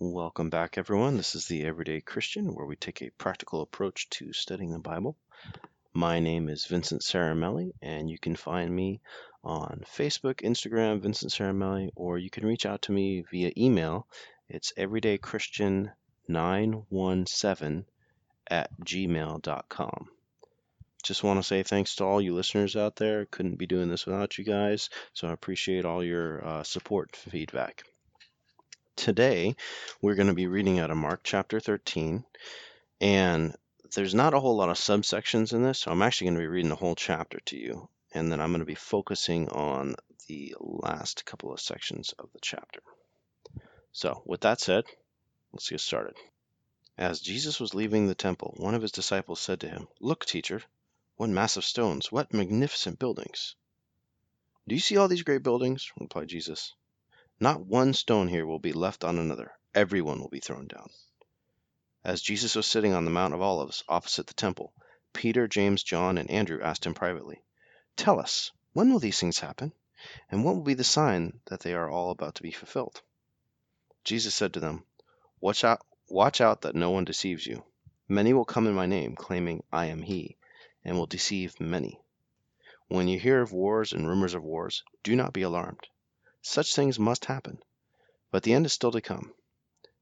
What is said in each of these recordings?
Welcome back, everyone. This is the Everyday Christian, where we take a practical approach to studying the Bible. My name is Vincent Saramelli, and you can find me on Facebook, Instagram, Vincent Saramelli, or you can reach out to me via email. It's everydaychristian917 at gmail.com. Just want to say thanks to all you listeners out there. Couldn't be doing this without you guys, so I appreciate all your uh, support feedback. Today, we're going to be reading out of Mark chapter 13, and there's not a whole lot of subsections in this, so I'm actually going to be reading the whole chapter to you, and then I'm going to be focusing on the last couple of sections of the chapter. So, with that said, let's get started. As Jesus was leaving the temple, one of his disciples said to him, Look, teacher, what massive stones, what magnificent buildings. Do you see all these great buildings? replied Jesus. Not one stone here will be left on another. Every one will be thrown down. As Jesus was sitting on the Mount of Olives opposite the temple, Peter, James, John, and Andrew asked him privately, Tell us, when will these things happen? And what will be the sign that they are all about to be fulfilled? Jesus said to them, Watch out, watch out that no one deceives you. Many will come in my name, claiming, I am he, and will deceive many. When you hear of wars and rumors of wars, do not be alarmed. Such things must happen, but the end is still to come.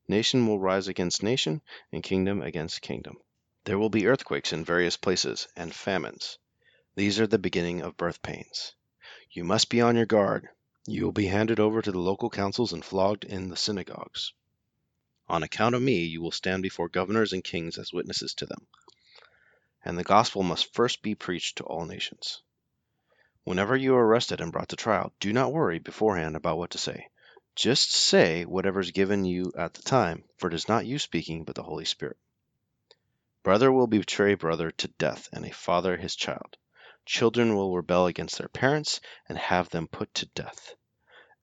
Nation will rise against nation, and kingdom against kingdom. There will be earthquakes in various places, and famines. These are the beginning of birth pains. You must be on your guard. You will be handed over to the local councils and flogged in the synagogues. On account of me, you will stand before governors and kings as witnesses to them. And the gospel must first be preached to all nations. Whenever you are arrested and brought to trial, do not worry beforehand about what to say. Just say whatever is given you at the time, for it is not you speaking, but the Holy Spirit. Brother will betray brother to death, and a father his child. Children will rebel against their parents and have them put to death.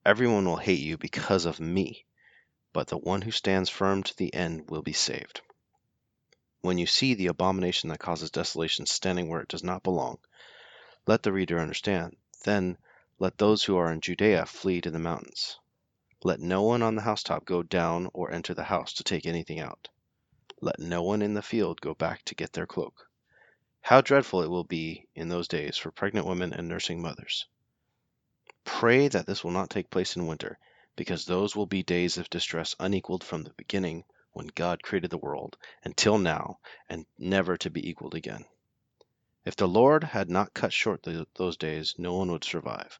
Everyone will hate you because of me, but the one who stands firm to the end will be saved. When you see the abomination that causes desolation standing where it does not belong, let the reader understand. Then let those who are in Judea flee to the mountains. Let no one on the housetop go down or enter the house to take anything out. Let no one in the field go back to get their cloak. How dreadful it will be in those days for pregnant women and nursing mothers. Pray that this will not take place in winter, because those will be days of distress unequaled from the beginning when God created the world until now and never to be equaled again. If the Lord had not cut short those days, no one would survive.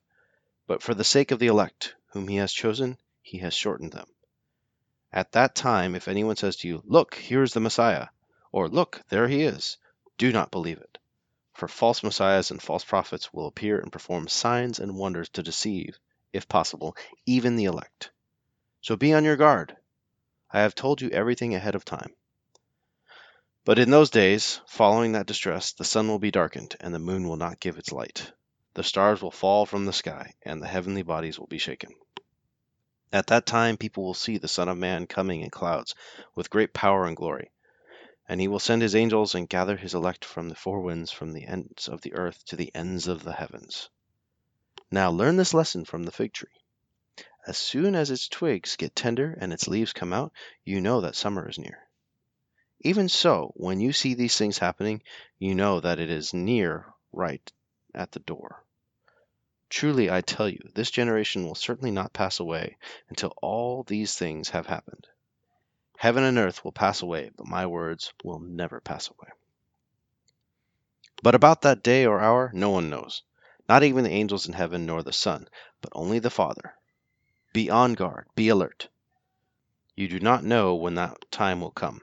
But for the sake of the elect, whom he has chosen, he has shortened them. At that time, if anyone says to you, Look, here is the Messiah, or Look, there he is, do not believe it. For false messiahs and false prophets will appear and perform signs and wonders to deceive, if possible, even the elect. So be on your guard. I have told you everything ahead of time. But in those days, following that distress, the sun will be darkened, and the moon will not give its light. The stars will fall from the sky, and the heavenly bodies will be shaken. At that time people will see the Son of Man coming in clouds with great power and glory. And he will send his angels and gather his elect from the four winds from the ends of the earth to the ends of the heavens. Now learn this lesson from the fig tree. As soon as its twigs get tender and its leaves come out, you know that summer is near. Even so, when you see these things happening, you know that it is near right at the door. Truly, I tell you, this generation will certainly not pass away until all these things have happened. Heaven and earth will pass away, but my words will never pass away. But about that day or hour, no one knows, not even the angels in heaven nor the Son, but only the Father. Be on guard, be alert. You do not know when that time will come.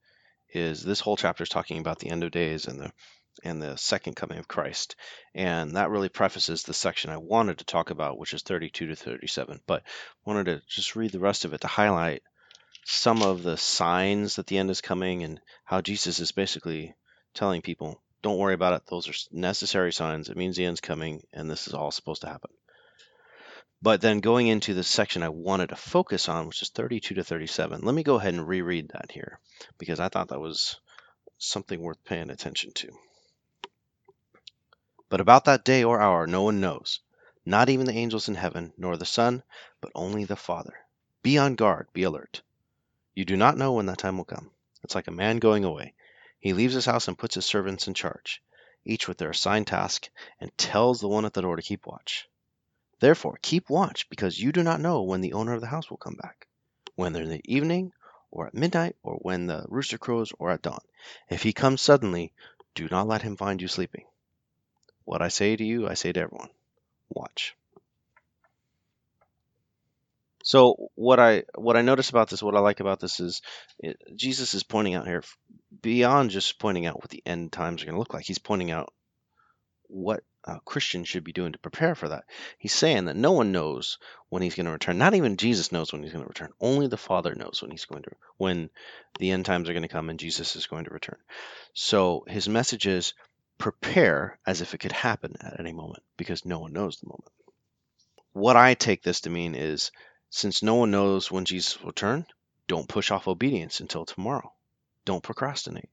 is this whole chapter is talking about the end of days and the and the second coming of Christ. And that really prefaces the section I wanted to talk about, which is 32 to 37. But wanted to just read the rest of it to highlight some of the signs that the end is coming and how Jesus is basically telling people, don't worry about it. Those are necessary signs. It means the end's coming and this is all supposed to happen. But then going into the section I wanted to focus on, which is 32 to 37, let me go ahead and reread that here because I thought that was something worth paying attention to. But about that day or hour no one knows, not even the angels in heaven, nor the Son, but only the Father. Be on guard, be alert. You do not know when that time will come. It's like a man going away. He leaves his house and puts his servants in charge, each with their assigned task, and tells the one at the door to keep watch. Therefore, keep watch, because you do not know when the owner of the house will come back, whether in the evening, or at midnight, or when the rooster crows, or at dawn. If he comes suddenly, do not let him find you sleeping. What I say to you, I say to everyone watch. So what I what I notice about this, what I like about this is it, Jesus is pointing out here beyond just pointing out what the end times are going to look like. He's pointing out what Uh, a Christian should be doing to prepare for that. He's saying that no one knows when he's going to return. Not even Jesus knows when he's going to return. Only the Father knows when he's going to when the end times are going to come and Jesus is going to return. So his message is prepare as if it could happen at any moment because no one knows the moment. What I take this to mean is since no one knows when Jesus will return, don't push off obedience until tomorrow. Don't procrastinate.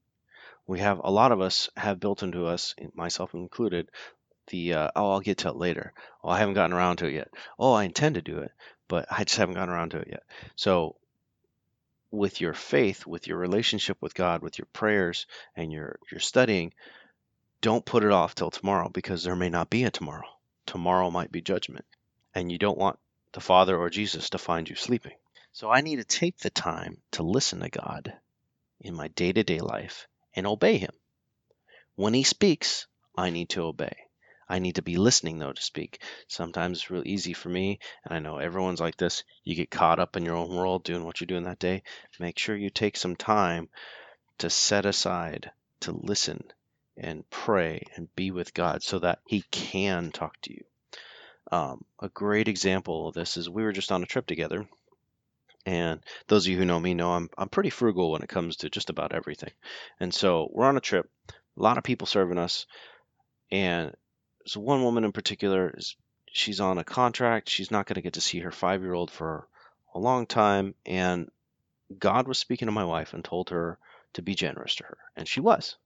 We have a lot of us have built into us, myself included, the uh, oh I'll get to it later. Oh I haven't gotten around to it yet. Oh I intend to do it, but I just haven't gotten around to it yet. So with your faith, with your relationship with God, with your prayers and your your studying, don't put it off till tomorrow because there may not be a tomorrow. Tomorrow might be judgment. And you don't want the Father or Jesus to find you sleeping. So I need to take the time to listen to God in my day to day life and obey Him. When He speaks, I need to obey. I need to be listening, though, to speak. Sometimes it's real easy for me, and I know everyone's like this. You get caught up in your own world doing what you're doing that day. Make sure you take some time to set aside to listen and pray and be with God so that He can talk to you. Um, a great example of this is we were just on a trip together, and those of you who know me know I'm I'm pretty frugal when it comes to just about everything. And so we're on a trip, a lot of people serving us, and so one woman in particular is she's on a contract. She's not going to get to see her five year old for a long time, and God was speaking to my wife and told her to be generous to her, and she was.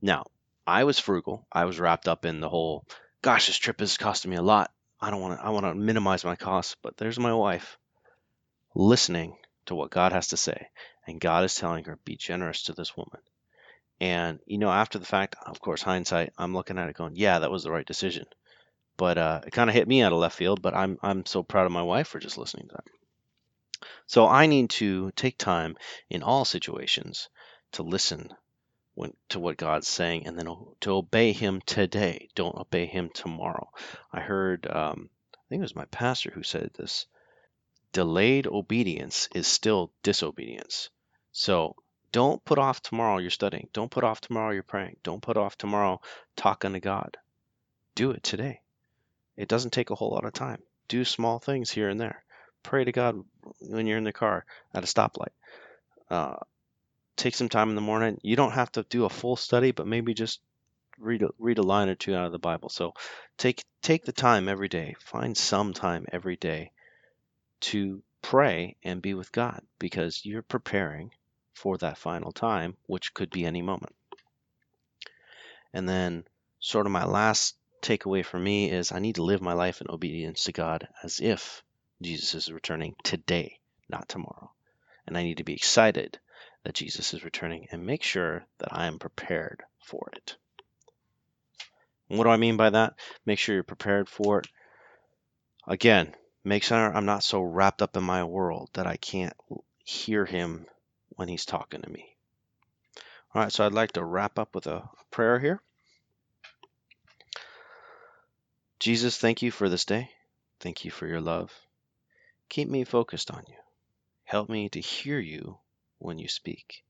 Now, I was frugal. I was wrapped up in the whole, gosh, this trip is costing me a lot. I don't want to. I want to minimize my costs. But there's my wife, listening to what God has to say, and God is telling her, be generous to this woman. And you know, after the fact, of course, hindsight, I'm looking at it going, yeah, that was the right decision. But uh, it kind of hit me out of left field. But I'm I'm so proud of my wife for just listening to that. So I need to take time in all situations to listen when, to what God's saying and then to obey Him today. Don't obey Him tomorrow. I heard, um, I think it was my pastor who said this delayed obedience is still disobedience. So don't put off tomorrow your studying. Don't put off tomorrow your praying. Don't put off tomorrow talking to God. Do it today. It doesn't take a whole lot of time. Do small things here and there. Pray to God when you're in the car at a stoplight. Uh, take some time in the morning. You don't have to do a full study, but maybe just read a, read a line or two out of the Bible. So take take the time every day. Find some time every day to pray and be with God because you're preparing for that final time, which could be any moment. And then sort of my last takeaway for me is I need to live my life in obedience to God as if Jesus is returning today, not tomorrow. And I need to be excited that Jesus is returning and make sure that I am prepared for it. what do I mean by that? Make sure you're prepared for it. Again, make sure I'm not so wrapped up in my world that I can't hear him when he's talking to me. All right, so I'd like to wrap up with a prayer here. Jesus, thank you for this day. Thank you for your love. Keep me focused on you. Help me to hear you when you speak,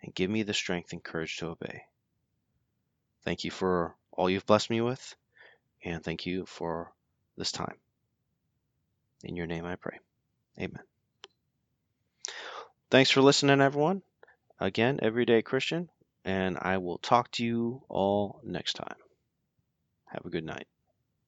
and give me the strength and courage to obey. Thank you for all you've blessed me with, and thank you for this time. In your name I pray. Amen. Thanks for listening, everyone. Again, Everyday Christian, and I will talk to you all next time. Have a good night.